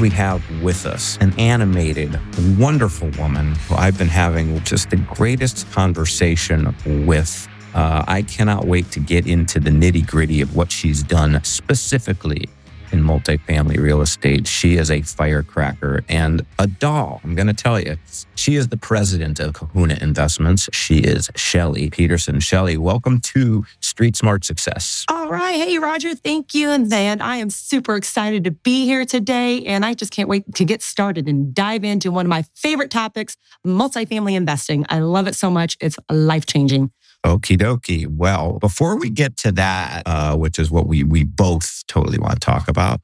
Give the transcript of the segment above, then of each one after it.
We have with us an animated, wonderful woman who I've been having just the greatest conversation with. Uh, I cannot wait to get into the nitty gritty of what she's done specifically in multifamily real estate. She is a firecracker and a doll. I'm going to tell you, she is the president of Kahuna Investments. She is Shelley Peterson. Shelley, welcome to Street Smart Success. All right. Hey, Roger. Thank you. And then I am super excited to be here today. And I just can't wait to get started and dive into one of my favorite topics multifamily investing. I love it so much. It's life changing. Okie dokie. Well, before we get to that, uh, which is what we we both totally want to talk about,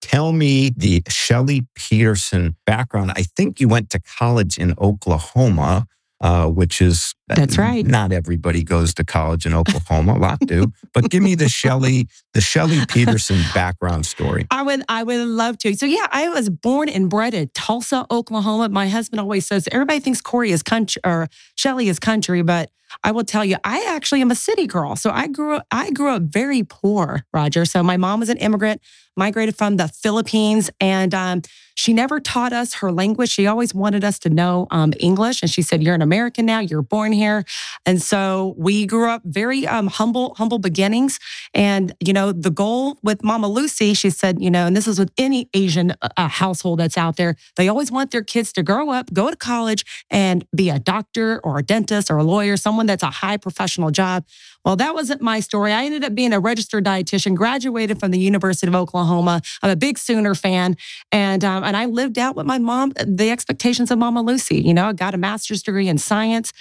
tell me the Shelley Peterson background. I think you went to college in Oklahoma uh, which is that's right. Not everybody goes to college in Oklahoma. A lot do, but give me the Shelley the Shelley Peterson background story. I would I would love to. So yeah, I was born and bred in Tulsa, Oklahoma. My husband always says everybody thinks Corey is country or Shelley is country, but I will tell you, I actually am a city girl. So I grew up, I grew up very poor, Roger. So my mom was an immigrant, migrated from the Philippines, and um, she never taught us her language. She always wanted us to know um, English. And she said, You're an American now, you're born here. And so we grew up very um, humble, humble beginnings. And, you know, the goal with Mama Lucy, she said, you know, and this is with any Asian uh, uh, household that's out there, they always want their kids to grow up, go to college, and be a doctor or a dentist or a lawyer, someone that's a high professional job. Well, that wasn't my story. I ended up being a registered dietitian, graduated from the University of Oklahoma. I'm a big Sooner fan. And, um, and I lived out with my mom, the expectations of Mama Lucy. You know, I got a master's degree in science.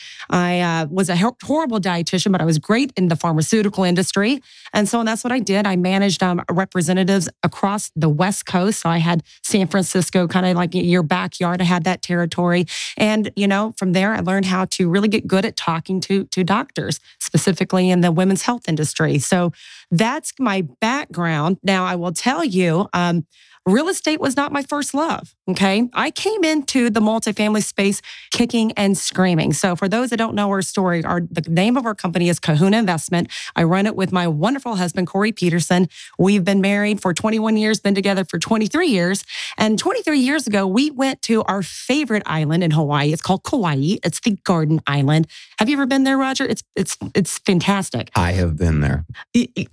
I uh, was a horrible dietitian, but I was great in the pharmaceutical industry. And so that's what I did. I managed um, representatives across the West Coast. So I had San Francisco kind of like your backyard. I had that territory. And, you know, from there, I learned how to really get good at talking to, to doctors, specifically in the women's health industry. So that's my background. Now, I will tell you, um, real estate was not my first love. Okay. I came into the multifamily space kicking and screaming. So, for those that don't know our story, our the name of our company is Kahuna Investment. I run it with my wonderful husband, Corey Peterson. We've been married for 21 years, been together for 23 years. And 23 years ago, we went to our favorite island in Hawaii. It's called Kauai. It's the Garden Island. Have you ever been there, Roger? It's it's it's fantastic. I have been there.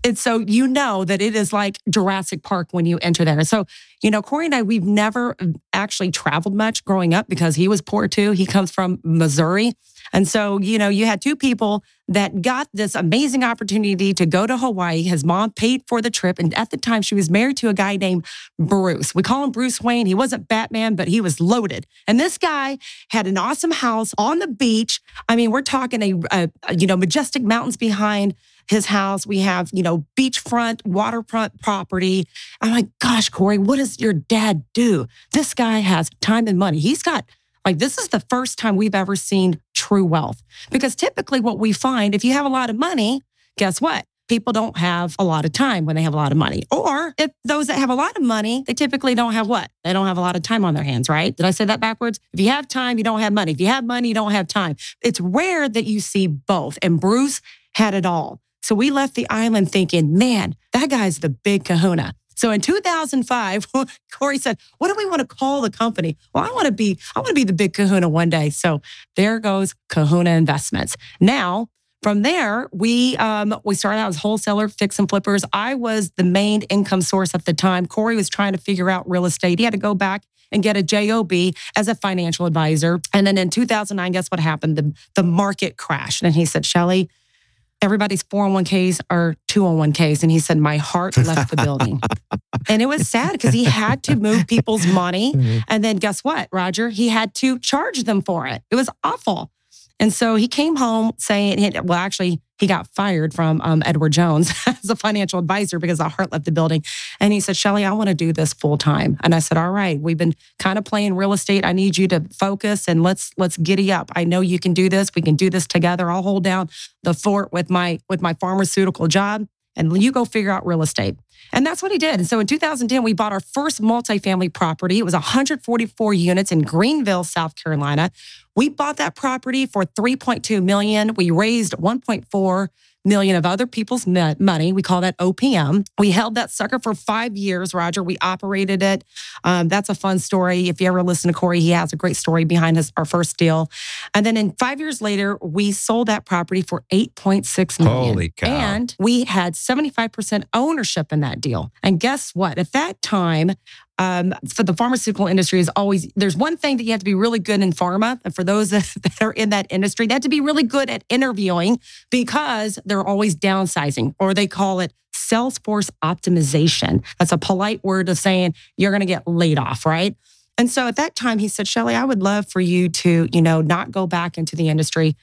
And so you know that it is like Jurassic Park when you enter there. So you know, Corey and I, we've never uh, actually traveled much growing up because he was poor too. He comes from Missouri. And so, you know, you had two people that got this amazing opportunity to go to Hawaii. His mom paid for the trip. And at the time, she was married to a guy named Bruce. We call him Bruce Wayne. He wasn't Batman, but he was loaded. And this guy had an awesome house on the beach. I mean, we're talking a, a you know, majestic mountains behind his house. We have, you know, beachfront, waterfront property. I'm like, gosh, Corey, what does your dad do? This guy has time and money. He's got, like, this is the first time we've ever seen true wealth. Because typically, what we find, if you have a lot of money, guess what? People don't have a lot of time when they have a lot of money. Or if those that have a lot of money, they typically don't have what? They don't have a lot of time on their hands, right? Did I say that backwards? If you have time, you don't have money. If you have money, you don't have time. It's rare that you see both. And Bruce had it all. So we left the island thinking, man, that guy's the big kahuna. So in 2005, Corey said, "What do we want to call the company?" Well, I want to be, I want to be the big Kahuna one day. So there goes Kahuna Investments. Now, from there, we um, we started out as wholesaler, fix and flippers. I was the main income source at the time. Corey was trying to figure out real estate. He had to go back and get a job as a financial advisor. And then in 2009, guess what happened? The the market crashed, and he said, "Shelley." Everybody's 401ks are 201ks. And he said, My heart left the building. and it was sad because he had to move people's money. Mm-hmm. And then guess what, Roger? He had to charge them for it. It was awful. And so he came home saying, well, actually, he got fired from um, Edward Jones as a financial advisor because the heart left the building. And he said, Shelley, I want to do this full time. And I said, All right, we've been kind of playing real estate. I need you to focus and let's let's giddy up. I know you can do this. We can do this together. I'll hold down the fort with my with my pharmaceutical job and you go figure out real estate. And that's what he did. And so in 2010, we bought our first multifamily property. It was 144 units in Greenville, South Carolina. We bought that property for 3.2 million. We raised 1.4 million of other people's money. We call that OPM. We held that sucker for five years, Roger. We operated it. Um, that's a fun story. If you ever listen to Corey, he has a great story behind his our first deal. And then in five years later, we sold that property for 8.6 million. Holy cow. And we had 75% ownership in that deal. And guess what? At that time, um, for the pharmaceutical industry is always there's one thing that you have to be really good in pharma and for those that, are in that industry they have to be really good at interviewing because they're always downsizing or they call it salesforce optimization. That's a polite word of saying you're going to get laid off right? And so at that time he said shelley i would love for you to you know not go back into the industry.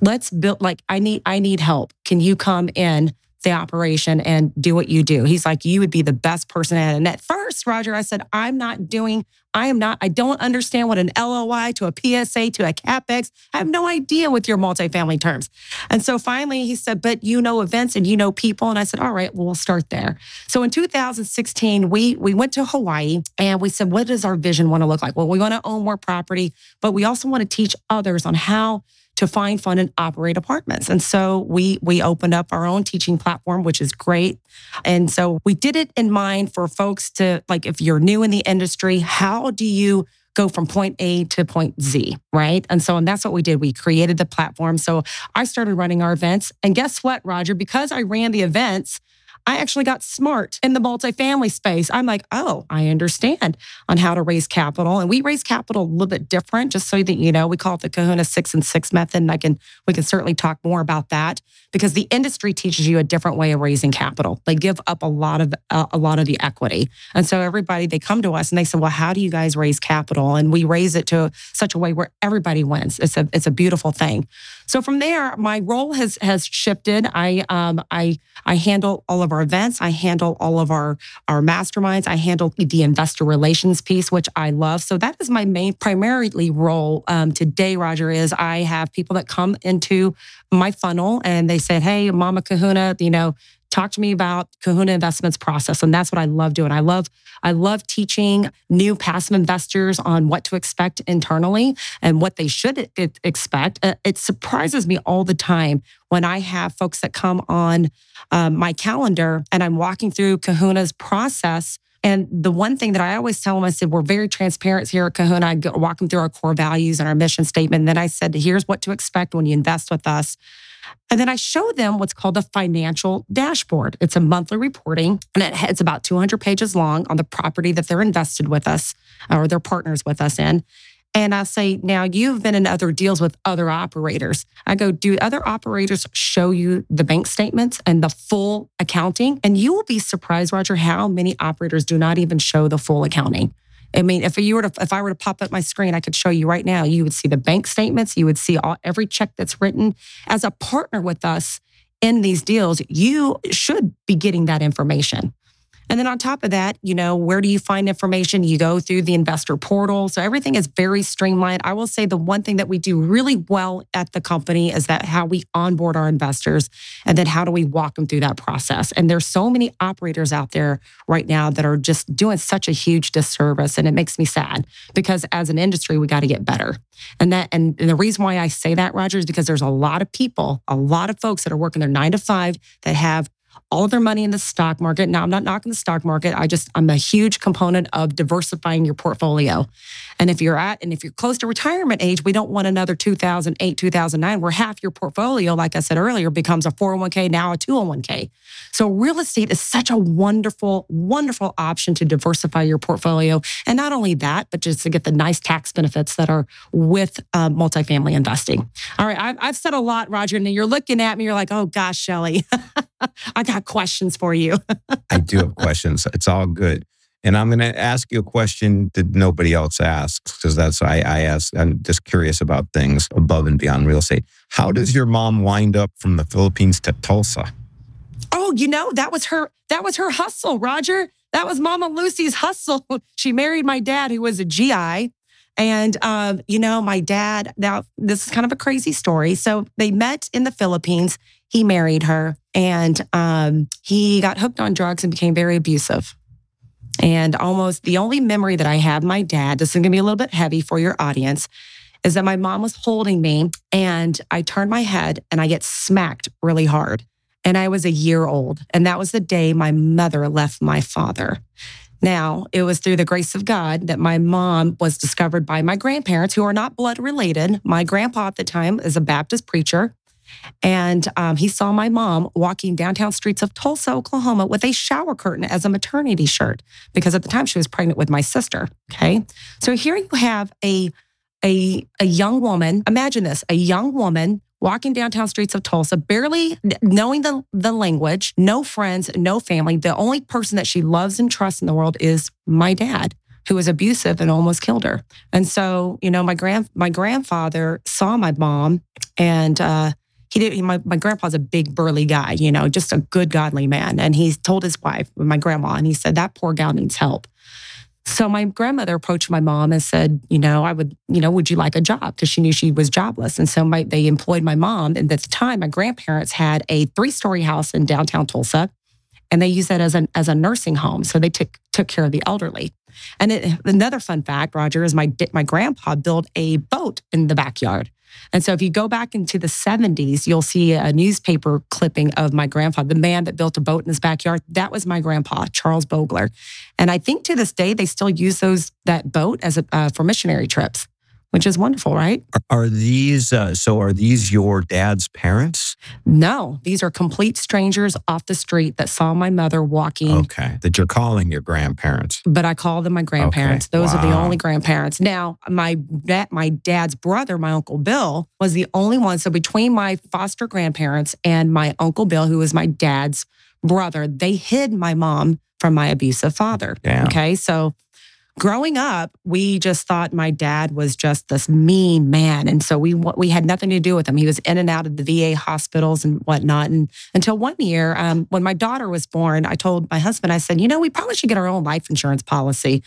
Let's build like i need i need help. Can you come in the operation and do what you do. He's like, you would be the best person at it. And at first, Roger, I said, I'm not doing, I am not, I don't understand what an LOI to a PSA to a CapEx. I have no idea with your multifamily terms. And so finally he said, but you know events and you know people. And I said, all right, well, we'll start there. So in 2016, we we went to Hawaii and we said, what does our vision want to look like? Well, we want to own more property, but we also want to teach others on how to find, fund, and operate apartments. And so we we opened up our own teaching platform, which is great. And so we did it in mind for folks to like, if you're new in the industry, how do you go from point A to point Z, right? And so, and that's what we did. We created the platform. So I started running our events. And guess what, Roger? Because I ran the events, I actually got smart in the multifamily space. I'm like, oh, I understand on how to raise capital. And we raise capital a little bit different, just so that you know, we call it the Kahuna six and six method. And I can we can certainly talk more about that because the industry teaches you a different way of raising capital. They give up a lot of uh, a lot of the equity. And so everybody they come to us and they say, well, how do you guys raise capital? And we raise it to such a way where everybody wins. It's a it's a beautiful thing. So from there, my role has has shifted. I um, I I handle all of our events. I handle all of our our masterminds. I handle the investor relations piece, which I love. So that is my main primarily role um, today. Roger is I have people that come into my funnel and they said, "Hey, Mama Kahuna, you know, talk to me about kahuna investments process and that's what i love doing i love i love teaching new passive investors on what to expect internally and what they should expect uh, it surprises me all the time when i have folks that come on um, my calendar and i'm walking through kahuna's process and the one thing that I always tell them, I said, we're very transparent here at Kahuna. I walk them through our core values and our mission statement. And then I said, here's what to expect when you invest with us. And then I show them what's called the financial dashboard. It's a monthly reporting and it's about 200 pages long on the property that they're invested with us or their partners with us in. And I say, now you've been in other deals with other operators. I go, do other operators show you the bank statements and the full accounting? And you will be surprised, Roger, how many operators do not even show the full accounting. I mean, if you were to, if I were to pop up my screen, I could show you right now. You would see the bank statements. You would see all, every check that's written. As a partner with us in these deals, you should be getting that information. And then on top of that, you know, where do you find information? You go through the investor portal. So everything is very streamlined. I will say the one thing that we do really well at the company is that how we onboard our investors and then how do we walk them through that process. And there's so many operators out there right now that are just doing such a huge disservice. And it makes me sad because as an industry, we got to get better. And that and, and the reason why I say that, Roger, is because there's a lot of people, a lot of folks that are working their nine to five that have all their money in the stock market. Now, I'm not knocking the stock market. I just, I'm a huge component of diversifying your portfolio. And if you're at, and if you're close to retirement age, we don't want another 2008, 2009, where half your portfolio, like I said earlier, becomes a 401k, now a 201k. So real estate is such a wonderful, wonderful option to diversify your portfolio. And not only that, but just to get the nice tax benefits that are with uh, multifamily investing. All right, I've, I've said a lot, Roger, and you're looking at me, you're like, oh gosh, Shelley. I got questions for you. I do have questions. It's all good. And I'm going to ask you a question that nobody else asks because that's I, I ask. I'm just curious about things above and beyond real estate. How does your mom wind up from the Philippines to Tulsa? Oh, you know that was her. That was her hustle, Roger. That was Mama Lucy's hustle. She married my dad, who was a GI. And, um, you know, my dad, now this is kind of a crazy story. So they met in the Philippines. He married her and um, he got hooked on drugs and became very abusive. And almost the only memory that I have my dad, this is going to be a little bit heavy for your audience, is that my mom was holding me and I turned my head and I get smacked really hard. And I was a year old. And that was the day my mother left my father. Now, it was through the grace of God that my mom was discovered by my grandparents, who are not blood related. My grandpa at the time is a Baptist preacher. And um, he saw my mom walking downtown streets of Tulsa, Oklahoma with a shower curtain as a maternity shirt because at the time she was pregnant with my sister. Okay. So here you have a, a, a young woman. Imagine this a young woman walking downtown streets of Tulsa, barely knowing the, the language, no friends, no family. The only person that she loves and trusts in the world is my dad, who was abusive and almost killed her. And so, you know, my grand my grandfather saw my mom and uh he did he, my, my grandpa's a big burly guy, you know, just a good godly man. And he told his wife, my grandma, and he said, That poor gal needs help. So my grandmother approached my mom and said, you know, I would, you know, would you like a job? Because she knew she was jobless. And so my, they employed my mom. And at the time, my grandparents had a three story house in downtown Tulsa, and they used that as, an, as a nursing home. So they took, took care of the elderly. And it, another fun fact, Roger, is my, my grandpa built a boat in the backyard. And so if you go back into the 70s, you'll see a newspaper clipping of my grandfather, the man that built a boat in his backyard. That was my grandpa, Charles Bogler. And I think to this day, they still use those that boat as a, uh, for missionary trips which is wonderful, right? Are these uh, so? Are these your dad's parents? No, these are complete strangers off the street that saw my mother walking. Okay, that you're calling your grandparents. But I call them my grandparents. Okay. Those wow. are the only grandparents. Now, my my dad's brother, my uncle Bill, was the only one. So between my foster grandparents and my uncle Bill, who was my dad's brother, they hid my mom from my abusive father. Okay, so growing up, we just thought my dad was just this mean man. And so we we had nothing to do with him. He was in and out of the VA hospitals and whatnot. And until one year, um, when my daughter was born, I told my husband, I said, you know, we probably should get our own life insurance policy.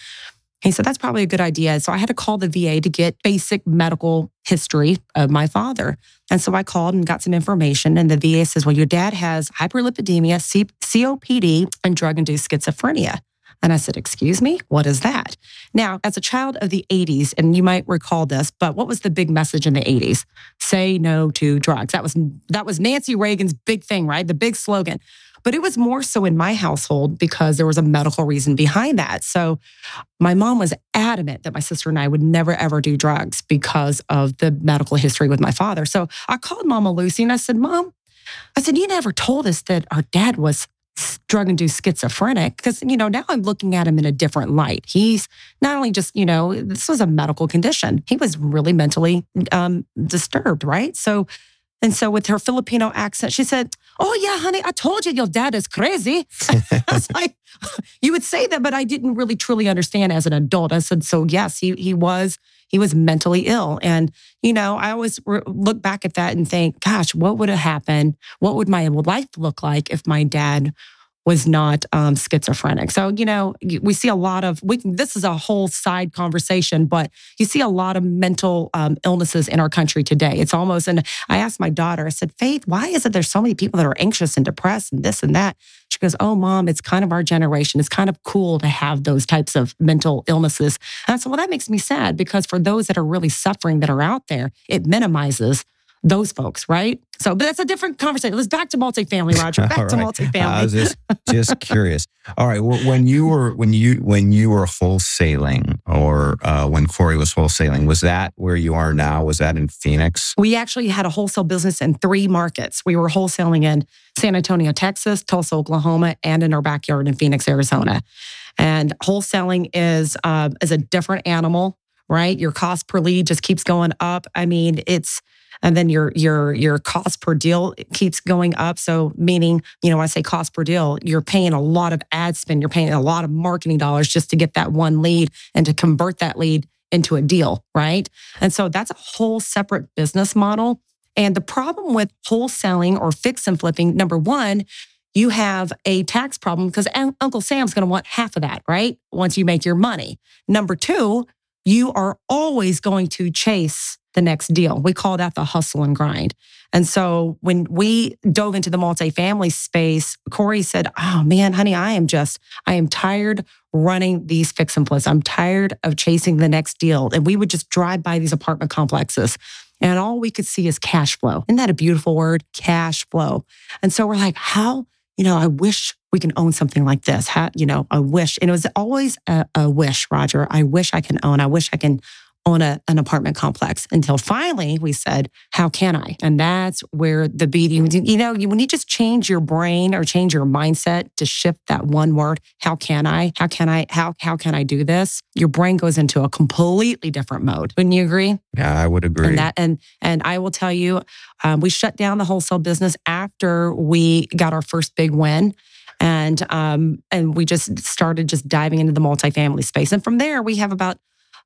He said, that's probably a good idea. So I had to call the VA to get basic medical history of my father. And so I called and got some information. And the VA says, well, your dad has hyperlipidemia, COPD, and drug induced schizophrenia. And I said, Excuse me, what is that? Now, as a child of the 80s, and you might recall this, but what was the big message in the 80s? Say no to drugs. That was that was Nancy Reagan's big thing, right? The big slogan. But it was more so in my household because there was a medical reason behind that. So my mom was adamant that my sister and I would never ever do drugs because of the medical history with my father. So I called Mama Lucy and I said, Mom, I said, you never told us that our dad was drug induced schizophrenic because you know now i'm looking at him in a different light. He's not only just you know this was a medical condition. He was really mentally um, disturbed right? So and so with her filipino accent she said oh yeah honey i told you your dad is crazy. I was like you would say that but i didn't really truly understand as an adult. I said so yes he, he was he was mentally ill. And you know i always re- look back at that and think gosh what would have happened? What would my life look like if my dad was not um, schizophrenic. So, you know, we see a lot of, we, this is a whole side conversation, but you see a lot of mental um, illnesses in our country today. It's almost, and I asked my daughter, I said, Faith, why is it there's so many people that are anxious and depressed and this and that? She goes, Oh, mom, it's kind of our generation. It's kind of cool to have those types of mental illnesses. And I said, Well, that makes me sad because for those that are really suffering that are out there, it minimizes those folks, right? So, but that's a different conversation. Let's back to multifamily, Roger. Back right. to multifamily. I was just just curious. All right, when you were when you when you were wholesaling, or uh, when Corey was wholesaling, was that where you are now? Was that in Phoenix? We actually had a wholesale business in three markets. We were wholesaling in San Antonio, Texas, Tulsa, Oklahoma, and in our backyard in Phoenix, Arizona. And wholesaling is uh, is a different animal right? Your cost per lead just keeps going up. I mean, it's and then your your your cost per deal keeps going up. So meaning, you know, I say cost per deal, you're paying a lot of ad spend, you're paying a lot of marketing dollars just to get that one lead and to convert that lead into a deal, right? And so that's a whole separate business model. And the problem with wholesaling or fix and flipping, number one, you have a tax problem because Uncle Sam's going to want half of that, right? Once you make your money. Number two, you are always going to chase the next deal. We call that the hustle and grind. And so when we dove into the multifamily space, Corey said, Oh man, honey, I am just, I am tired running these fix and flips. I'm tired of chasing the next deal. And we would just drive by these apartment complexes. And all we could see is cash flow. Isn't that a beautiful word? Cash flow. And so we're like, how, you know, I wish we can own something like this. How, you know, I wish. And it was always a, a wish, Roger. I wish I can own. I wish I can own a, an apartment complex until finally we said, How can I? And that's where the beating, you know, when you just change your brain or change your mindset to shift that one word, how can I? How can I? How, how can I do this? Your brain goes into a completely different mode. Wouldn't you agree? Yeah, I would agree. And that, and, and I will tell you, um, we shut down the wholesale business after we got our first big win and um, and we just started just diving into the multifamily space. And from there, we have about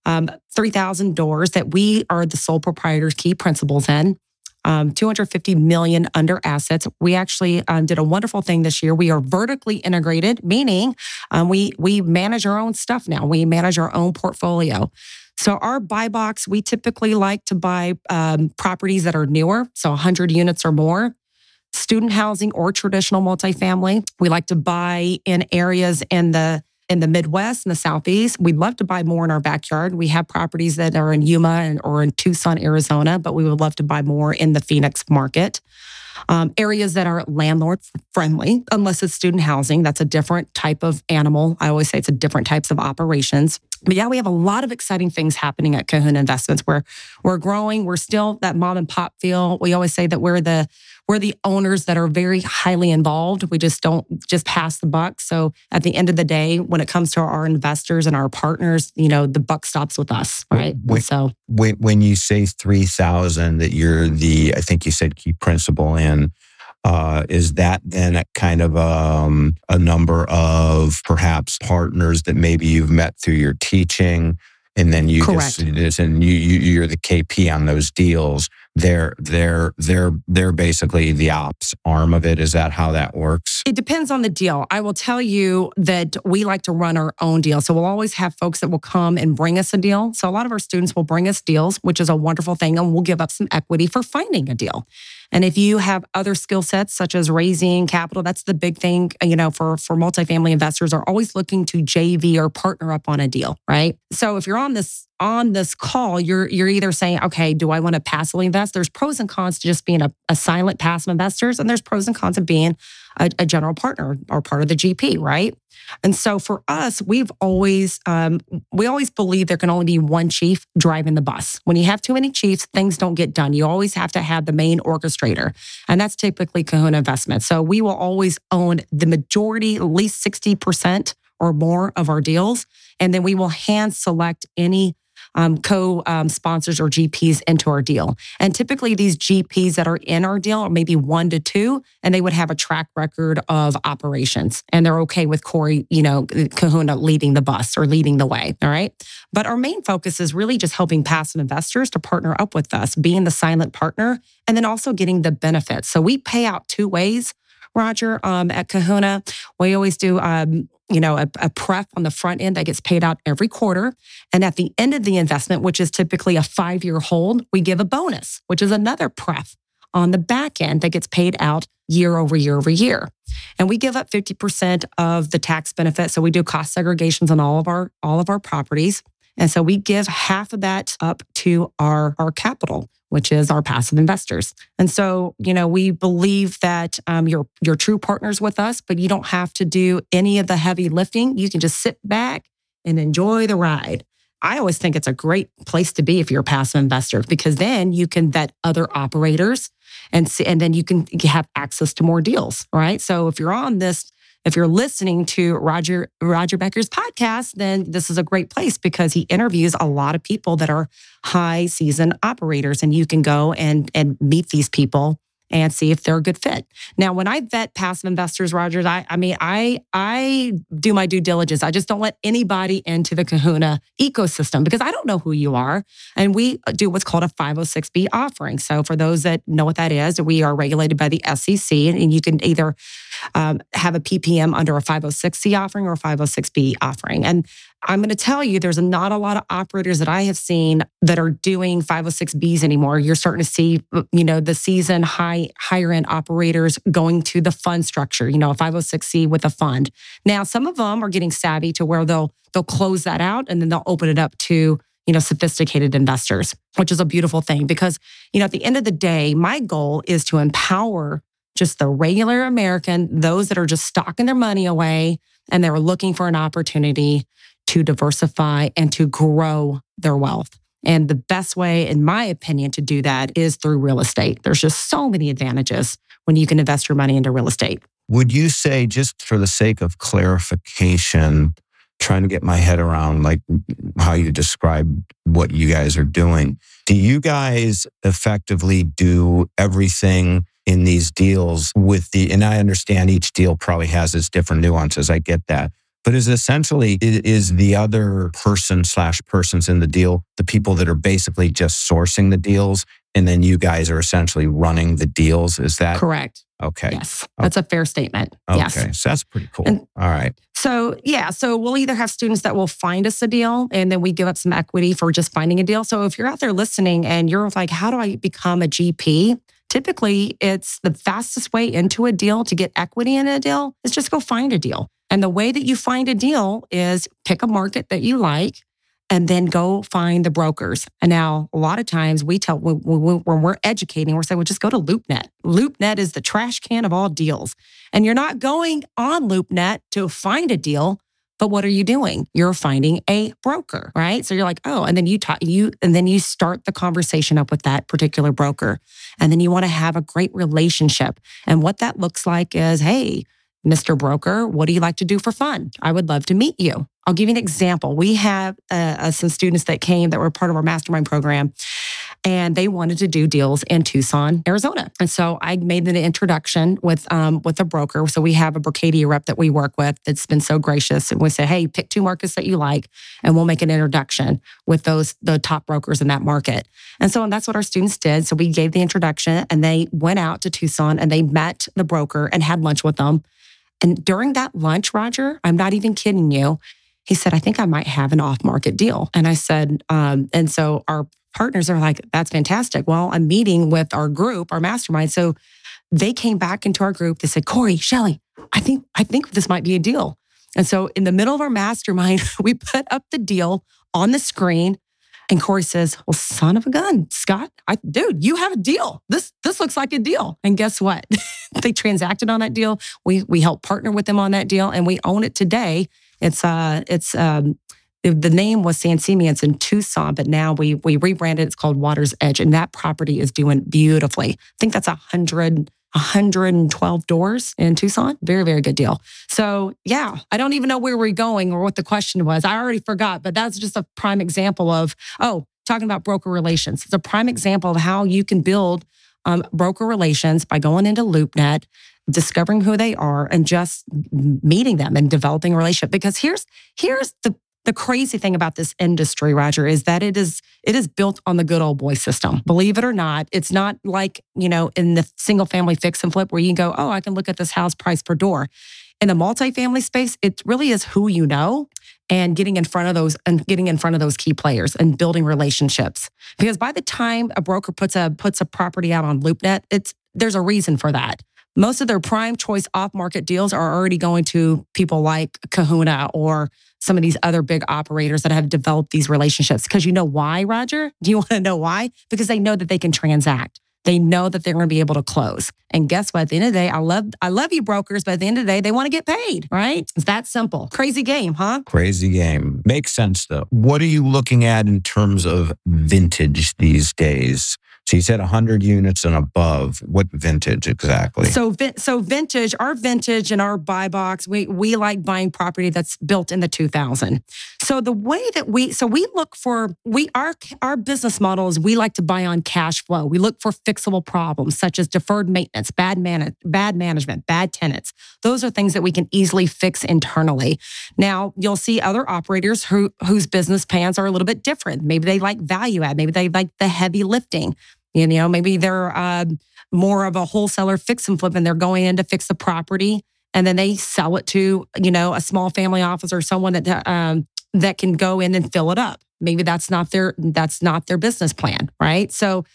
um, 3,000 doors that we are the sole proprietors, key principals in. Um, 250 million under assets. We actually um, did a wonderful thing this year. We are vertically integrated, meaning um, we we manage our own stuff now. We manage our own portfolio. So our buy box, we typically like to buy um, properties that are newer, so 100 units or more. Student housing or traditional multifamily. We like to buy in areas in the in the Midwest and the Southeast. We'd love to buy more in our backyard. We have properties that are in Yuma and, or in Tucson, Arizona, but we would love to buy more in the Phoenix market. Um, areas that are landlord friendly, unless it's student housing. That's a different type of animal. I always say it's a different types of operations. But yeah, we have a lot of exciting things happening at Kahuna Investments. We're we're growing. We're still that mom and pop feel. We always say that we're the we're the owners that are very highly involved. We just don't just pass the buck. So at the end of the day, when it comes to our investors and our partners, you know, the buck stops with us, right? When, so when when you say three thousand, that you're the I think you said key principal in. Uh, is that then a kind of um, a number of perhaps partners that maybe you've met through your teaching, and then you Correct. just and you, you you're the KP on those deals? they're they're they're they're basically the ops arm of it. Is that how that works? It depends on the deal. I will tell you that we like to run our own deal. So we'll always have folks that will come and bring us a deal. So a lot of our students will bring us deals which is a wonderful thing and we'll give up some equity for finding a deal and if you have other skill sets such as raising capital that's the big thing you know for for multifamily investors are always looking to jv or partner up on a deal right so if you're on this on this call, you're you're either saying, okay, do I want to passively invest? There's pros and cons to just being a, a silent passive investors, and there's pros and cons of being a, a, general partner or part of the GP, right? And so for us, we've always um, we always believe there can only be one chief driving the bus. When you have too many chiefs, things don't get done. You always have to have the main orchestrator, and that's typically Kahuna Investment. So we will always own the majority, at least sixty percent or more of our deals, and then we will hand select any um, co um, sponsors or GPs into our deal. And typically, these GPs that are in our deal are maybe one to two, and they would have a track record of operations. And they're okay with Corey, you know, Kahuna leading the bus or leading the way. All right. But our main focus is really just helping passive investors to partner up with us, being the silent partner, and then also getting the benefits. So we pay out two ways. Roger, um, at Kahuna, we always do um, you know, a, a pref on the front end that gets paid out every quarter. And at the end of the investment, which is typically a five year hold, we give a bonus, which is another pref on the back end that gets paid out year over year over year. And we give up 50% of the tax benefit. So we do cost segregations on all of our all of our properties. And so we give half of that up to our, our capital which is our passive investors. And so, you know, we believe that um, you're you're true partners with us, but you don't have to do any of the heavy lifting. You can just sit back and enjoy the ride. I always think it's a great place to be if you're a passive investor because then you can vet other operators and see, and then you can have access to more deals, right? So if you're on this if you're listening to Roger Roger Becker's podcast, then this is a great place because he interviews a lot of people that are high season operators, and you can go and and meet these people and see if they're a good fit. Now, when I vet passive investors, Rogers, I, I mean, I I do my due diligence. I just don't let anybody into the Kahuna ecosystem because I don't know who you are. And we do what's called a 506b offering. So for those that know what that is, we are regulated by the SEC, and you can either um, have a PPM under a 506c offering or a 506b offering. And I'm going to tell you, there's not a lot of operators that I have seen that are doing 506Bs anymore. You're starting to see, you know, the season high, higher end operators going to the fund structure, you know, a 506C with a fund. Now, some of them are getting savvy to where they'll they'll close that out and then they'll open it up to you know sophisticated investors which is a beautiful thing because you know at the end of the day my goal is to empower just the regular american those that are just stocking their money away and they're looking for an opportunity to diversify and to grow their wealth. And the best way, in my opinion, to do that is through real estate. There's just so many advantages when you can invest your money into real estate. Would you say, just for the sake of clarification, trying to get my head around like how you describe what you guys are doing, do you guys effectively do everything in these deals with the, and I understand each deal probably has its different nuances. I get that but is essentially it is the other person slash persons in the deal the people that are basically just sourcing the deals and then you guys are essentially running the deals? Is that correct. Okay. Yes. Oh. That's a fair statement. Okay. Yes. so that's pretty cool. And all right. so yeah so we'll either have students that will find us a deal and then we give up some equity for just finding a deal. So if you're out there listening and you're like how do i become a gp typically it's the fastest way into a deal to get equity in a deal is just go find a deal and the way that you find a deal is pick a market that you like and then go find the brokers. And now, a lot of times we tell when, we're educating, we're saying, well, just go to LoopNet. LoopNet is the trash can of all deals. And you're not going on LoopNet to find a deal. But what are you doing? You're finding a broker, right? So you're like, oh, and then you talk, you, and then you start the conversation up with that particular broker. And then you want to have a great relationship. And what that looks like is, hey, Mr. Broker, what do you like to do for fun? I would love to meet you. I'll give you an example. We have uh, uh, some students that came that were part of our mastermind program, and they wanted to do deals in Tucson, Arizona. And so I made an introduction with um, with a broker. So we have a Berkadia rep that we work with that's been so gracious, and we say, "Hey, pick two markets that you like, and we'll make an introduction with those the top brokers in that market." And so and that's what our students did. So we gave the introduction, and they went out to Tucson and they met the broker and had lunch with them and during that lunch, Roger, I'm not even kidding you, he said, I think I might have an off market deal. And I said, um, and so our partners are like, that's fantastic. Well, I'm meeting with our group, our mastermind. So they came back into our group. They said, Corey, Shelley, I think, I think this might be a deal. And so in the middle of our mastermind, we put up the deal on the screen. And Corey says, Well, son of a gun, Scott, I, dude, you have a deal. This this looks like a deal. And guess what? they transacted on that deal. We we helped partner with them on that deal, and we own it today. It's uh it's um the name was San Simeon's in Tucson, but now we we rebranded. It's called Water's Edge, and that property is doing beautifully. I think that's a hundred 112 doors in Tucson. Very, very good deal. So, yeah, I don't even know where we're going or what the question was. I already forgot, but that's just a prime example of, oh, talking about broker relations. It's a prime example of how you can build um, broker relations by going into LoopNet, discovering who they are, and just meeting them and developing a relationship. Because here's here's the the crazy thing about this industry, Roger, is that it is it is built on the good old boy system. Believe it or not, it's not like, you know, in the single family fix and flip where you can go, oh, I can look at this house price per door. In the multifamily space, it really is who you know and getting in front of those and getting in front of those key players and building relationships. Because by the time a broker puts a puts a property out on LoopNet, it's there's a reason for that most of their prime choice off market deals are already going to people like Kahuna or some of these other big operators that have developed these relationships. Because you know why, Roger? Do you want to know why? Because they know that they can transact. They know that they're going to be able to close. And guess what? At the end of the day, I love I love you brokers, but at the end of the day, they want to get paid, right? It's that simple. Crazy game, huh? Crazy game. Makes sense though. What are you looking at in terms of vintage these days? So you said 100 units and above. What vintage exactly? So, so vintage, our vintage and our buy box, we we like buying property that's built in the 2000. So the way that we, so we look for we our our business model is we like to buy on cash flow. We look for fixable problems such as deferred maintenance, bad man, bad management, bad tenants. Those are things that we can easily fix internally. Now you'll see other operators who whose business plans are a little bit different. Maybe they like value add. Maybe they like the heavy lifting. You know, maybe they're uh, more of a wholesaler fix and flip and they're going in to fix the property and then they sell it to, you know, a small family office or someone that um, that can go in and fill it up. Maybe that's not their that's not their business plan, right? So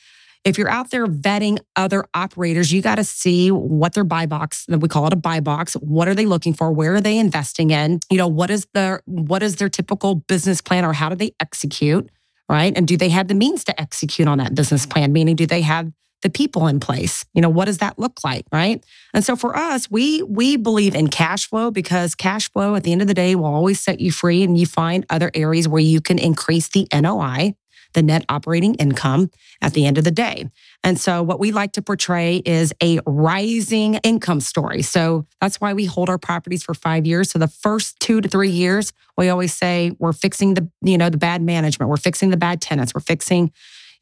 if you're out there vetting other operators, you got to see what their buy box, we call it a buy box. What are they looking for? Where are they investing in? You know, what is their what is their typical business plan or how do they execute? Right? And do they have the means to execute on that business plan? Meaning, do they have the people in place? You know, what does that look like, right? And so for us, we we believe in cash flow because cash flow at the end of the day will always set you free and you find other areas where you can increase the NOI the net operating income at the end of the day. And so, what we like to portray is a rising income story. So, that's why we hold our properties for five years. So, the first two to three years, we always say we're fixing the, you know, the bad management, we're fixing the bad tenants, we're fixing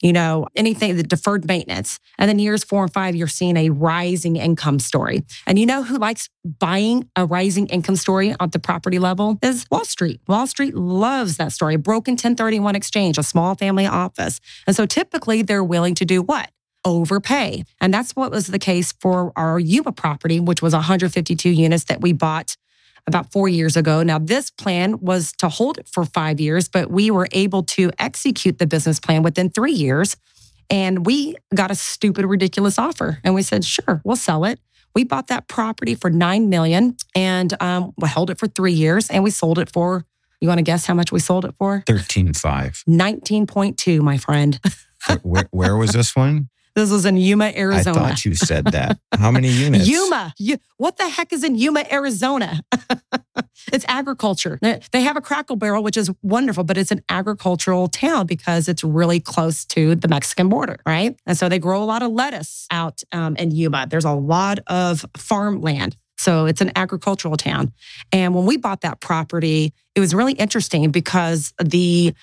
you know, anything, the deferred maintenance. And then years four and five, you're seeing a rising income story. And you know who likes buying a rising income story at the property level is Wall Street. Wall Street loves that story. Broken 1031 exchange, a small family office. And so typically they're willing to do what? Overpay. And that's what was the case for our Yuma property, which was 152 units that we bought about four years ago. Now, this plan was to hold it for five years, but we were able to execute the business plan within three years. And we got a stupid, ridiculous offer. And we said, sure, we'll sell it. We bought that property for nine million and um, we held it for three years and we sold it for, you want to guess how much we sold it for? 13.5. 19.2, my friend. where, where was this one? This was in Yuma, Arizona. I thought you said that. How many units? Yuma. what the heck is in Yuma, Arizona? it's agriculture. They have a Cracker Barrel, which is wonderful, but it's an agricultural town because it's really close to the Mexican border, right? And so they grow a lot of lettuce out um, in Yuma. There's a lot of farmland. So it's an agricultural town. And when we bought that property, it was really interesting because the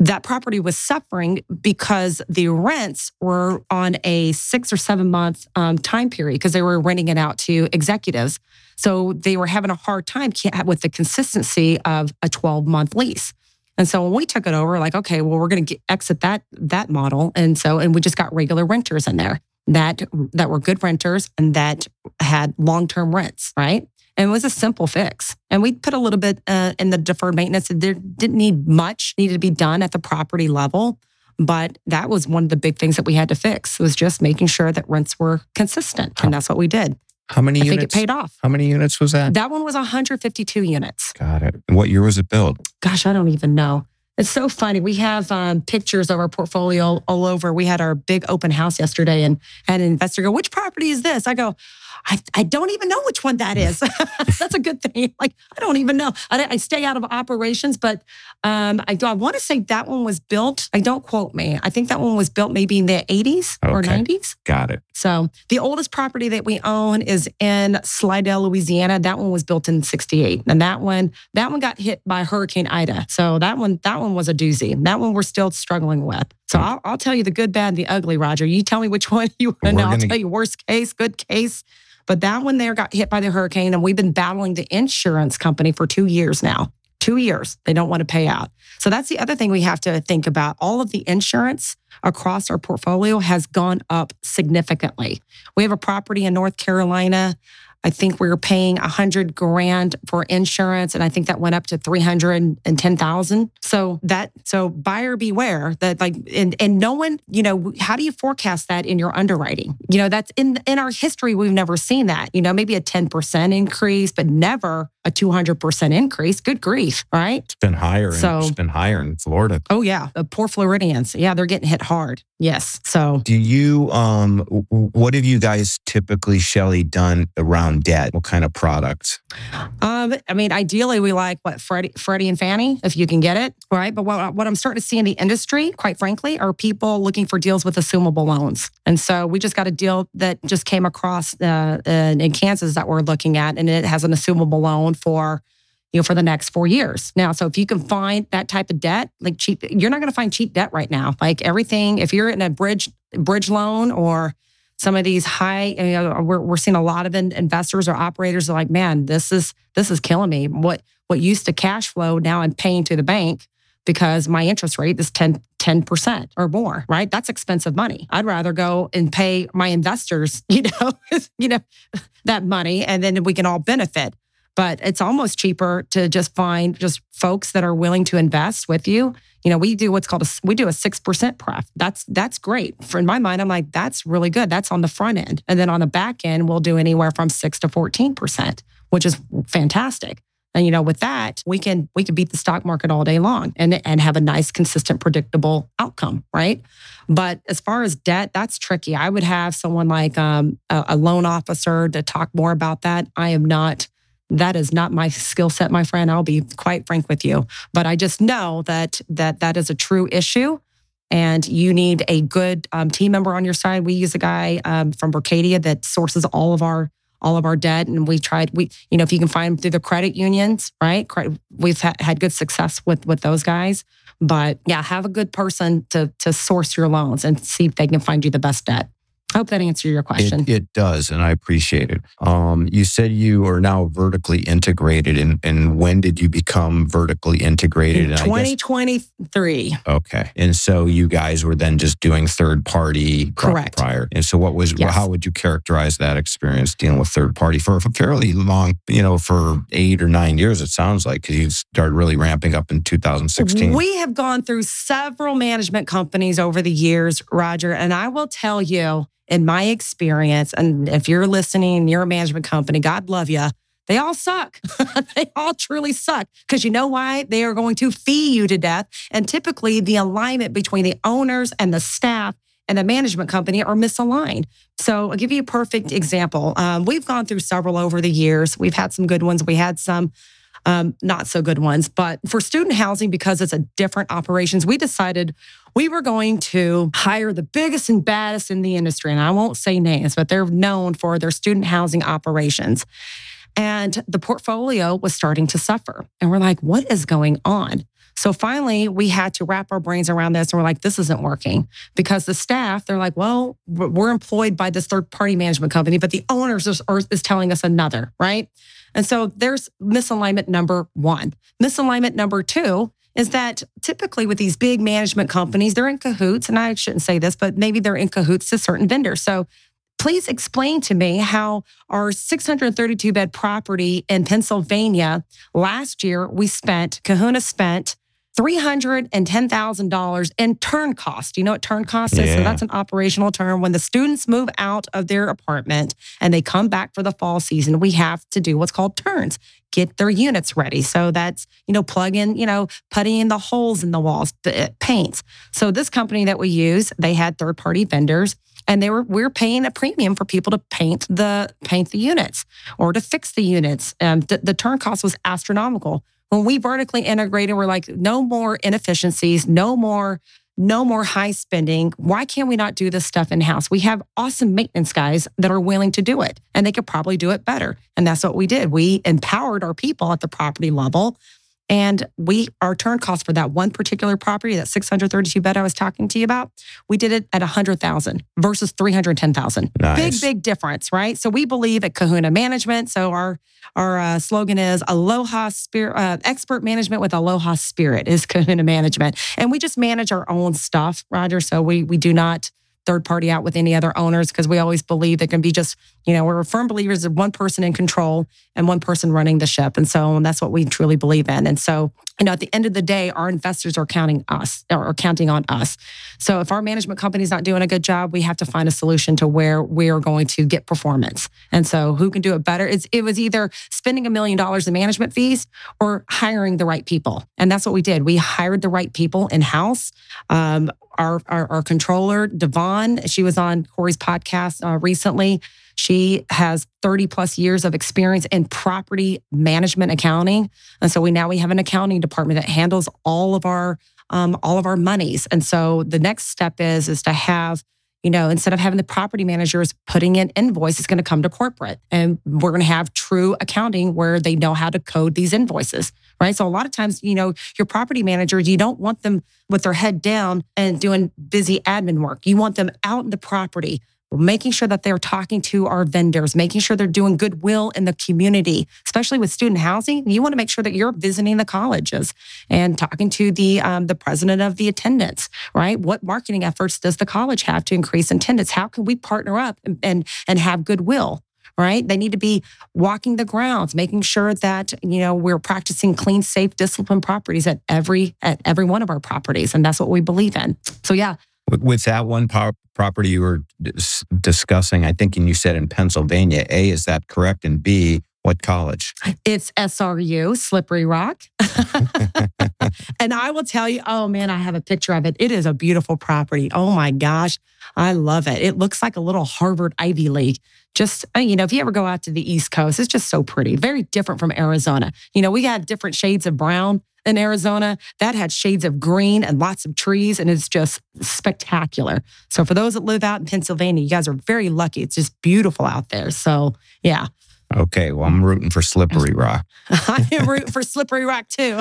that property was suffering because the rents were on a six or seven month um, time period because they were renting it out to executives. So they were having a hard time with the consistency of a 12 month lease. And so when we took it over, like, okay, well, we're going to exit that that model, and so and we just got regular renters in there that that were good renters and that had long term rents, right? And it was a simple fix. And we put a little bit uh, in the deferred maintenance. There didn't need much, needed to be done at the property level. But that was one of the big things that we had to fix was just making sure that rents were consistent. And that's what we did. How many I units? think it paid off. How many units was that? That one was 152 units. Got it. And what year was it built? Gosh, I don't even know. It's so funny. We have um, pictures of our portfolio all over. We had our big open house yesterday and had an investor go, Which property is this? I go, I, I don't even know which one that is. That's a good thing. Like, I don't even know. I, I stay out of operations, but um, I, I want to say that one was built. I don't quote me. I think that one was built maybe in the 80s okay. or 90s. Got it. So the oldest property that we own is in Slidell, Louisiana. That one was built in 68. And that one, that one got hit by Hurricane Ida. So that one, that one was a doozy. That one we're still struggling with. So I'll, I'll tell you the good, bad, and the ugly, Roger. You tell me which one you want to know. I'll tell you worst case, good case. But that one there got hit by the hurricane, and we've been battling the insurance company for two years now. Two years. They don't want to pay out. So that's the other thing we have to think about. All of the insurance across our portfolio has gone up significantly. We have a property in North Carolina I think we were paying a hundred grand for insurance, and I think that went up to three hundred and ten thousand. So that so buyer beware that like and and no one you know how do you forecast that in your underwriting? You know that's in in our history we've never seen that. You know maybe a ten percent increase, but never a 200% increase. Good grief, right? It's been higher. So- it's been higher in Florida. Oh, yeah. The poor Floridians. Yeah, they're getting hit hard. Yes. So, Do you um what have you guys typically, Shelley, done around debt? What kind of products? um, I mean, ideally, we like what Freddie, Freddie and Fannie, if you can get it, right? But what, what I'm starting to see in the industry, quite frankly, are people looking for deals with assumable loans. And so we just got a deal that just came across uh, in, in Kansas that we're looking at, and it has an assumable loan for you know, for the next four years. Now, so if you can find that type of debt, like cheap, you're not going to find cheap debt right now. Like everything, if you're in a bridge bridge loan or some of these high, you know, we're, we're seeing a lot of in, investors or operators are like, man, this is this is killing me. What what used to cash flow now I'm paying to the bank because my interest rate is 10 10% or more, right? That's expensive money. I'd rather go and pay my investors, you know, you know, that money and then we can all benefit but it's almost cheaper to just find just folks that are willing to invest with you. You know, we do what's called a we do a six percent pref. That's that's great. For in my mind, I'm like that's really good. That's on the front end, and then on the back end, we'll do anywhere from six to fourteen percent, which is fantastic. And you know, with that, we can we can beat the stock market all day long and and have a nice, consistent, predictable outcome, right? But as far as debt, that's tricky. I would have someone like um, a, a loan officer to talk more about that. I am not that is not my skill set my friend i'll be quite frank with you. But i just know that that that is a true issue. And you need a good um, team member on your side. We use a guy um, from Berkadia that sources all of our all of our debt. And we tried we you know if you can find them through the credit unions right? We've ha- had good success with with those guys. But yeah have a good person to to source your loans and see if they can find you the best debt i hope that answered your question It, it does, and I appreciate it. Um, you said you are now vertically integrated, and, and when did you become vertically integrated? in And I guess- 2023 okay, and so you guys were then just doing third party Correct. prior. And so, what was Yes. how would you characterize that experience dealing with third party for a fairly long, you know, for eight or nine years? It sounds like because you started really ramping up in 2016. We have gone through several management companies over the years, Roger, and I will tell you, in my experience, and if you're listening, you're a management company, God love you. They all suck. they all truly suck. Because you know why? They are going to fee you to death. And typically, the alignment between the owners and the staff and the management company are misaligned. So, I'll give you a perfect example. Um, we've gone through several over the years. We've had some good ones. We had some um, not so good ones. But for student housing, because it's a different operations, we decided we were going to hire the biggest and baddest in the industry. And I won't say names, but they're known for their student housing operations. And the portfolio was starting to suffer. And we're like, what is going on? So finally, we had to wrap our brains around this and we're like, this isn't working because the staff, they're like, well, we're employed by this third party management company, but the owners is telling us another, right? And so there's misalignment number one. Misalignment number two is that typically with these big management companies, they're in cahoots, and I shouldn't say this, but maybe they're in cahoots to certain vendors. So please explain to me how our 632 bed property in Pennsylvania last year we spent, Kahuna spent $310,000 in turn cost. You know what turn cost is? So that's an operational term. When the students move out of their apartment and they come back for the fall season, we have to do what's called turns, get their units ready. So that's, you know, plug in, you know, putting in the holes in the walls, uh, paints. So this company that we use, they had third party vendors and they were we are paying a premium for people to paint the paint the units or to fix the units. Um, the, the turn cost was astronomical. When we vertically integrated, we're like, no more inefficiencies, no more, no more high spending. Why can't we not do this stuff in house? We have awesome maintenance guys that are willing to do it, and they could probably do it better. And that's what we did. We empowered our people at the property level. And we our turn cost for that one particular property, that 632 bed I was talking to you about, we did it at 100,000 versus 310,000. Nice. Big big difference, right? So we believe at Kahuna Management. So our our uh, slogan is Aloha Spirit, uh, expert management with Aloha Spirit is Kahuna Management, and we just manage our own stuff, Roger. So we we do not third party out with any other owners because we always believe it can be just, you know, we're firm believers of one person in control and one person running the ship. And so and that's what we truly believe in. And so, you know, at the end of the day, our investors are counting us or counting on us. So if our management company is not doing a good job, we have to find a solution to where we are going to get performance. And so who can do it better? It's, it was either spending a million dollars in management fees or hiring the right people. And that's what we did. We hired the right people in house. Um, our, our, our controller, Devon, she was on Corey's podcast uh, recently. She has 30 plus years of experience in property management accounting. And so we now we have an accounting department that handles all of our um, all of our monies. And so the next step is is to have you know, instead of having the property managers putting in invoice, it's going to come to corporate. And we're going to have true accounting where they know how to code these invoices, right? So a lot of times, you know, your property managers, you don't want them with their head down and doing busy admin work. You want them out in the property making sure that they're talking to our vendors, making sure they're doing goodwill in the community, especially with student housing. You want to make sure that you're visiting the colleges and talking to the um, the president of the attendance, right? What marketing efforts does the college have to increase attendance? How can we partner up and and, and have goodwill? right? They need to be walking the grounds, making sure that, you know, we're practicing clean, safe, disciplined properties at every at every one of our properties. And that's what we believe in. So yeah, with that one property you were dis- discussing, I think and you said in Pennsylvania, A, is that correct? And B, what college? It's SRU, Slippery Rock. and I will tell you, oh man, I have a picture of it. It is a beautiful property. Oh my gosh, I love it. It looks like a little Harvard Ivy League. Just, uh, you know, if you ever go out to the East Coast, it's just so pretty, very different from Arizona. You know, we got different shades of brown in Arizona. That had shades of green and lots of trees, and it's just spectacular. So, for those that live out in Pennsylvania, you guys are very lucky. It's just beautiful out there. So, yeah. Okay, well, I'm rooting for Slippery Rock. I'm rooting for Slippery Rock too.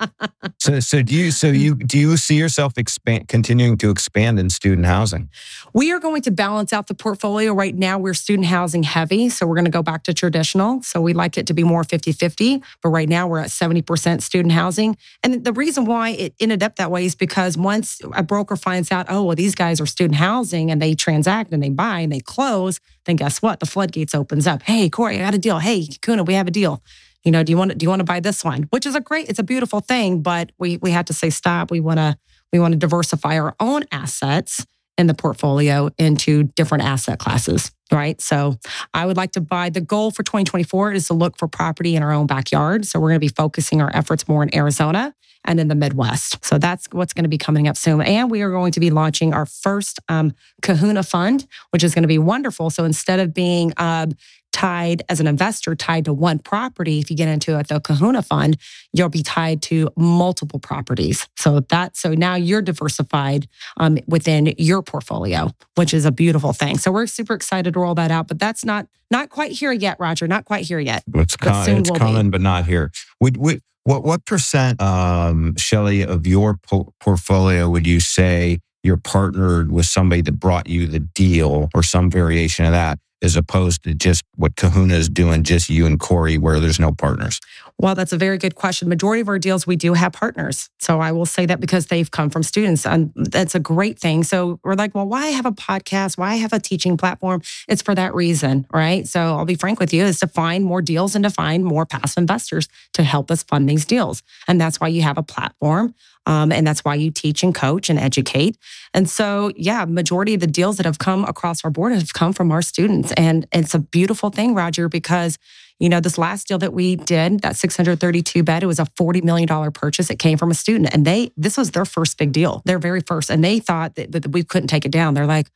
so, so do you? So mm. you do you see yourself expand, continuing to expand in student housing? We are going to balance out the portfolio. Right now, we're student housing heavy, so we're going to go back to traditional. So we like it to be more 50-50, but right now we're at 70% student housing. And the reason why it ended up that way is because once a broker finds out, oh, well, these guys are student housing, and they transact and they buy and they close, then guess what? The floodgates opens up. Hey, Corey, I got a deal. Hey, Kahuna, we have a deal. You know, do you want to, do you want to buy this one? Which is a great, it's a beautiful thing, but we we had to say stop. We want to we want to diversify our own assets in the portfolio into different asset classes, right? So I would like to buy the goal for 2024 is to look for property in our own backyard. So we're going to be focusing our efforts more in Arizona and in the Midwest. So that's what's going to be coming up soon. And we are going to be launching our first um, Kahuna fund, which is going to be wonderful. So instead of being uh, tied as an investor, tied to one property, if you get into the Kahuna fund, you'll be tied to multiple properties. So that so now you're diversified um, within your portfolio, which is a beautiful thing. So we're super excited to roll that out, but that's not not quite here yet, Roger. Not quite here yet. It's, con- it's coming, be. but not here. Would, would what what percent, um, Shelley, of your po- portfolio would you say you're partnered with somebody that brought you the deal or some variation of that? As opposed to just what Kahuna is doing, just you and Corey, where there's no partners? Well, that's a very good question. Majority of our deals, we do have partners. So I will say that because they've come from students, and that's a great thing. So we're like, well, why have a podcast? Why have a teaching platform? It's for that reason, right? So I'll be frank with you, is to find more deals and to find more passive investors to help us fund these deals. And that's why you have a platform. Um, and that's why you teach and coach and educate. And so, yeah, majority of the deals that have come across our board have come from our students. And it's a beautiful thing, Roger, because you know, this last deal that we did, that 632 bed, it was a $40 million purchase. It came from a student and they, this was their first big deal, their very first. And they thought that, that we couldn't take it down. They're like,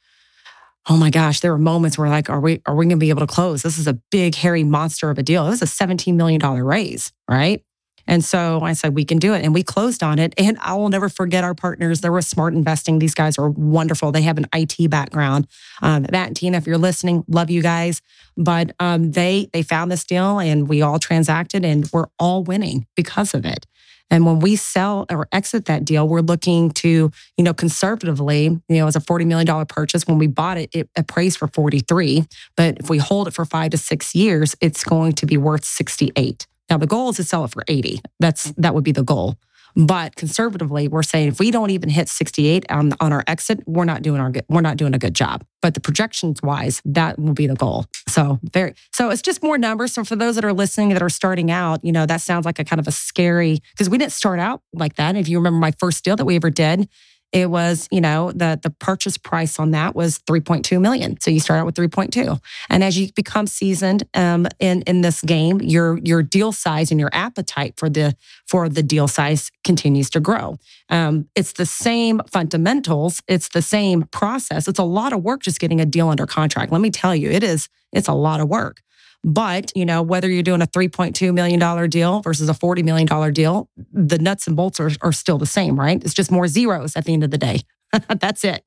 oh my gosh, there were moments where like, are we, are we going to be able to close? This is a big, hairy monster of a deal. It was a $17 million raise, right? And so I said, we can do it. And we closed on it. And I will never forget our partners. They were smart investing. These guys are wonderful. They have an IT background. Um, Matt and Tina, if you're listening, love you guys. But um, they they found this deal and we all transacted and we're all winning because of it. And when we sell or exit that deal, we're looking to, you know, conservatively, you know, as a $40 million purchase. When we bought it, it appraised for 43. But if we hold it for five to six years, it's going to be worth 68. Now the goal is to sell it for 80. That's that would be the goal. But conservatively, we're saying if we don't even hit 68 on, on our exit, we're not doing our we're not doing a good job. But the projections wise, that will be the goal. So very so it's just more numbers. So for those that are listening that are starting out, you know, that sounds like a kind of a scary because we didn't start out like that. If you remember my first deal that we ever did, it was you know the the purchase price on that was 3.2 million. So you start out with 3.2 and as you become seasoned um, in in this game your your deal size and your appetite for the for the deal size continues to grow. Um, it's the same fundamentals. It's the same process. It's a lot of work just getting a deal under contract. Let me tell you it is it's a lot of work but, you know, whether you're doing a $3.2 million deal versus a $40 million deal, the nuts and bolts are, are still the same, right? It's just more zeros at the end of the day. That's it.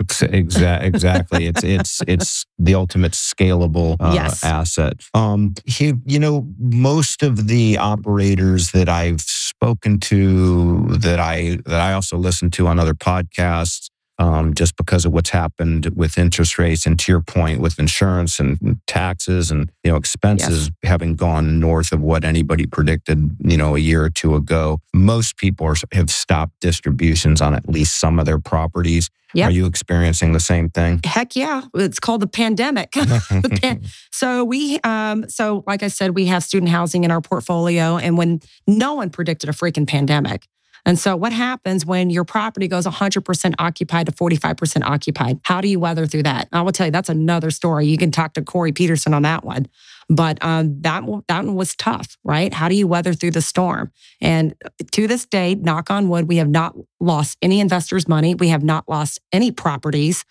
Exactly. Exactly. it's it's it's the ultimate scalable uh, yes. asset. Um, he, you know, most of the operators that I've spoken to, that I that I also listen to on other podcasts, um, just because of what's happened with interest rates and to your point with insurance and taxes and you know expenses yes. having gone north of what anybody predicted you know a year or two ago most people are, have stopped distributions on at least some of their properties Yep. Are you experiencing the same thing? Heck yeah. It's called the pandemic. so we um so like I said, we have student housing in our portfolio. And when no one predicted a freaking pandemic, and so, what happens when your property goes 100% occupied to 45% occupied? How do you weather through that? I will tell you, that's another story. You can talk to Corey Peterson on that one. But um, that, that one was tough, right? How do you weather through the storm? And to this day, knock on wood, we have not lost any investors' money. We have not lost any properties.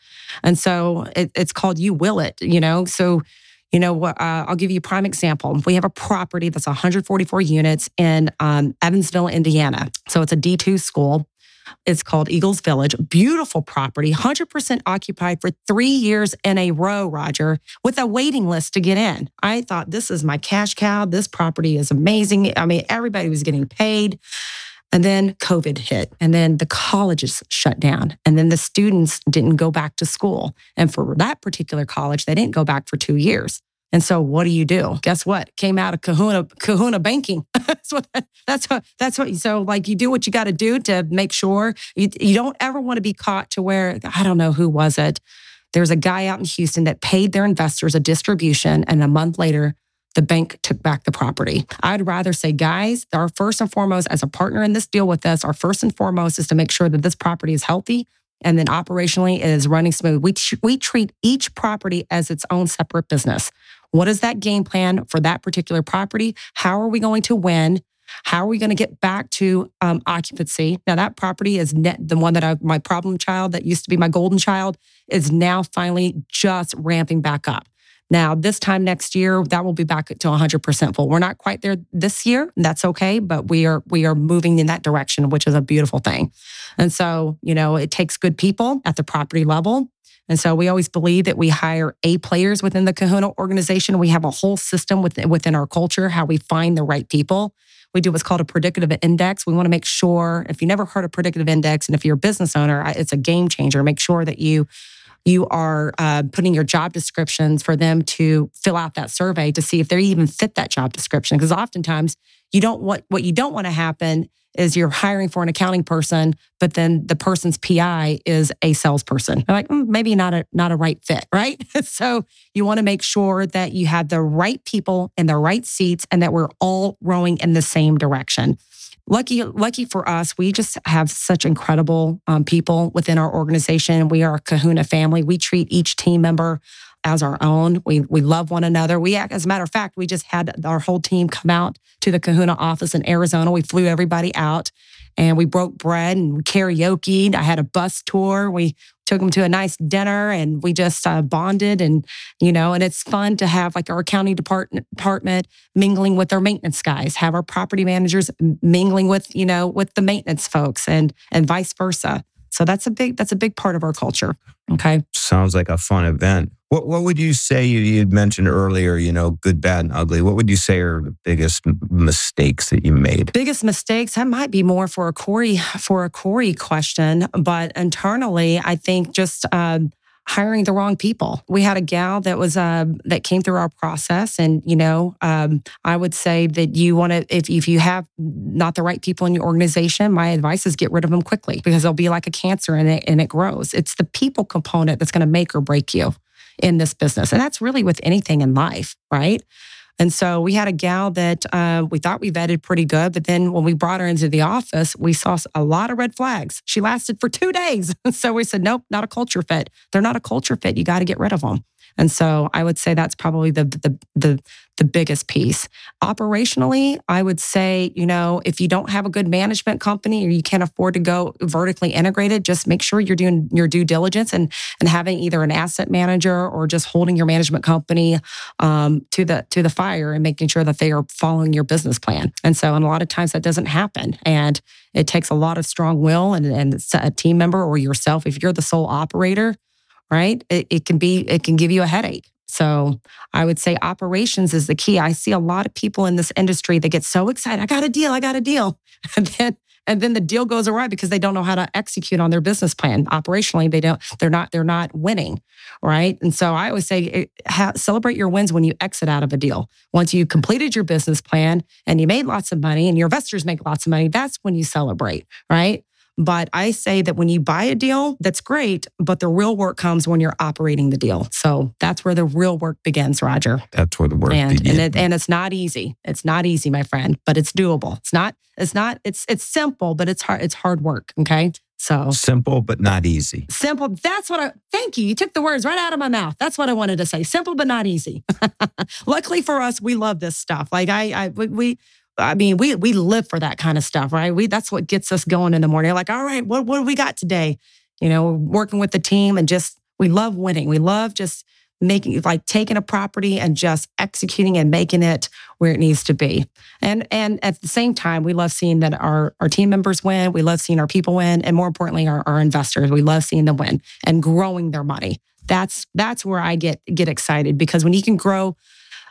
And so it, it's called you will it, you know? So you know, uh, I'll give you a prime example. We have a property that's 144 units in um, Evansville, Indiana. So it's a D2 school. It's called Eagles Village. Beautiful property, 100% occupied for three years in a row, Roger, with a waiting list to get in. I thought, this is my cash cow. This property is amazing. I mean, everybody was getting paid. And then COVID hit, and then the colleges shut down, and then the students didn't go back to school. And for that particular college, they didn't go back for two years. And so, what do you do? Guess what? Came out of Kahuna Kahuna banking. that's what. That's what. That's what. So, like, you do what you got to do to make sure you you don't ever want to be caught to where I don't know who was it. There's a guy out in Houston that paid their investors a distribution, and a month later, the bank took back the property. I'd rather say, guys, our first and foremost, as a partner in this deal with us, our first and foremost is to make sure that this property is healthy and then operationally is running smooth. We, we treat each property as its own separate business. What is that game plan for that particular property? How are we going to win? How are we going to get back to um, occupancy? Now, that property is net, the one that I, my problem child that used to be my golden child is now finally just ramping back up. Now, this time next year, that will be back to 100% full. We're not quite there this year. that's okay, but we are we are moving in that direction, which is a beautiful thing. And so, you know, it takes good people at the property level. And so we always believe that we hire A players within the Kahuna organization. We have a whole system within, within our culture, how we find the right people. We do what's called a predictive index. We want to make sure, if you never heard of predictive index, and if you're a business owner, it's a game changer. Make sure that you you are uh, putting your job descriptions for them to fill out that survey to see if they even fit that job description. Because oftentimes you don't want what you don't want to happen is you're hiring for an accounting person, but then the person's PI is a salesperson. They're like, mm, maybe not a not a right fit, right? so you want to make sure that you have the right people in the right seats and that we're all rowing in the same direction lucky lucky for us we just have such incredible um, people within our organization. We are a kahuna family. We treat each team member as our own. We we love one another. We act, as a matter of fact we just had our whole team come out to the kahuna office in arizona. We flew everybody out and we broke bread and karaoke. I had a bus tour. We took them to a nice dinner and we just uh, bonded and you know and it's fun to have like our county department department mingling with our maintenance guys have our property managers mingling with you know with the maintenance folks and and vice versa. So that's a big that's a big part of our culture okay? Sounds like a fun event what what would you say you you'd mentioned earlier, you know, good, bad, and ugly? What would you say are the biggest mistakes that you made? Biggest mistakes? That might be more for a Corey for a Corey question, but internally, I think just um, hiring the wrong people. We had a gal that was uh, that came through our process, and you know, um, I would say that you want to if if you have not the right people in your organization, my advice is get rid of them quickly because they'll be like a cancer and it and it grows. It's the people component that's going to make or break you in this business, and that's really with anything in life, right? And so we had a gal that uh, we thought we vetted pretty good, but then when we brought her into the office, we saw a lot of red flags. She lasted for two days. so we said, nope, not a culture fit. They're not a culture fit. You got to get rid of them. And so I would say that's probably the the the the biggest piece. Operationally, I would say, you know, if you don't have a good management company or you can't afford to go vertically integrated, just make sure you're doing your due diligence and and having either an asset manager or just holding your management company um, to the to the fire and making sure that they are following your business plan. And so, and a lot of times that doesn't happen, and it takes a lot of strong will and, and a team member or yourself. If you're the sole operator, right, it, it can be it can give you a headache. So I would say operations is the key. I see a lot of people in this industry that get so excited. I got a deal. I got a deal. And then and then the deal goes awry because they don't know how to execute on their business plan operationally they don't they're not they're not winning right and so i always say eh, ha- celebrate your wins when you exit out of a deal once you completed your business plan and you made lots of money and your investors make lots of money that's when you celebrate right but I say that when you buy a deal, that's great, but the real work comes when you're operating the deal. So that's where the real work begins, Roger. That's where the work and, begins. And, it, and it's not easy. It's not easy, my friend, but it's doable. It's not, it's not, it's it's simple, but it's hard, it's hard work. Okay. So simple but not easy. Simple. That's what I thank you. You took the words right out of my mouth. That's what I wanted to say. Simple but not easy. Luckily for us, we love this stuff. Like I, I we I mean, we we live for that kind of stuff, right? We that's what gets us going in the morning. Like, all right, what what do we got today? You know, working with the team and just we love winning. We love just making like taking a property and just executing and making it where it needs to be. And and at the same time, we love seeing that our our team members win. We love seeing our people win, and more importantly, our, our investors. We love seeing them win and growing their money. That's that's where I get get excited because when you can grow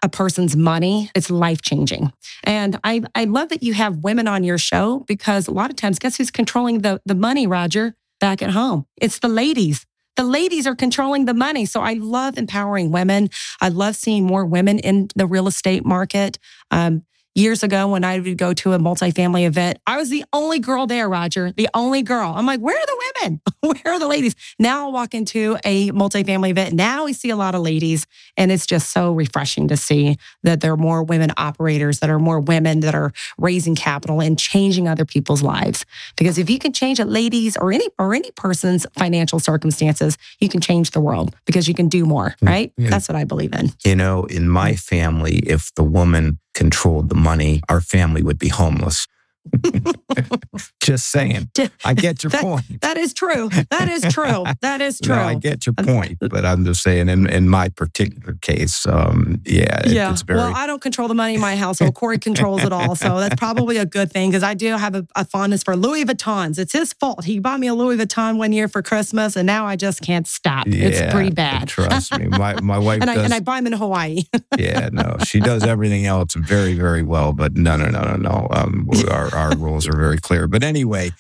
a person's money, it's life changing. And I, I love that you have women on your show because a lot of times, guess who's controlling the, the money, Roger, back at home? It's the ladies. The ladies are controlling the money. So I love empowering women. I love seeing more women in the real estate market. Um, years ago when I would go to a multifamily event, I was the only girl there, Roger, the only girl. I'm like, where are the women? where are the ladies? Now I'll walk into a multifamily event. Now we see a lot of ladies, and it's just so refreshing to see that there are more women operators, that are more women that are raising capital and changing other people's lives. Because if you can change a lady's or any or any person's financial circumstances, you can change the world because you can do more, mm, right? Yeah. That's what I believe in. You know, in my family, if the woman controlled the money, our family would be homeless. Just saying. I get your that, point. That is true. That is true. That is true. No, I get your point, but I'm just saying in, in my particular case, um, yeah, yeah. it's very. Well, I don't control the money in my household. Corey controls it all, so that's probably a good thing because I do have a, a, fondness for Louis Vuittons. It's his fault. He bought me a Louis Vuitton one year for Christmas, and now I just can't stop. Yeah, it's pretty bad. Trust me, my my wife and does, I and I buy them in Hawaii. yeah, no, she does everything else very very well, but no no no no no. Um, our our rules are very clear. But anyway,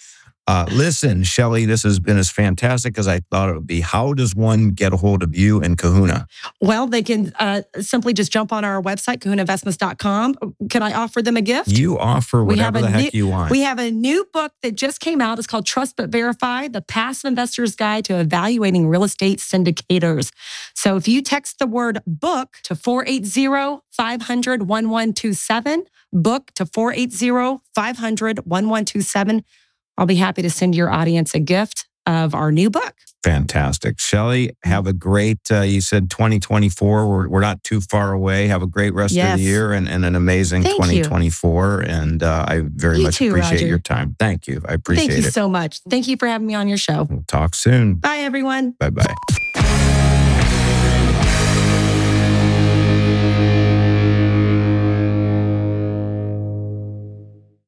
uh, listen, Shelley, this has been as fantastic as I thought it would be. How does one get a hold of you and Kahuna? Well, they can uh, simply just jump on our website, kahunainvestments.com. Can I offer them a gift? You offer whatever the heck new, you want. We have a new book that just came out. It's called Trust But Verify The Passive Investor's Guide to Evaluating Real Estate Syndicators. So if you text the word book to 480 500 1127, book to 480 500 1127. I'll be happy to send your audience a gift of our new book. Fantastic. Shelley, have a great, uh, you said 2024. We're, we're not too far away. Have a great rest yes. of the year and, and an amazing Thank 2024. You. And uh, I very you much too, appreciate Roger. your time. Thank you. I appreciate it. Thank you it. so much. Thank you for having me on your show. We'll talk soon. Bye, everyone. Bye bye.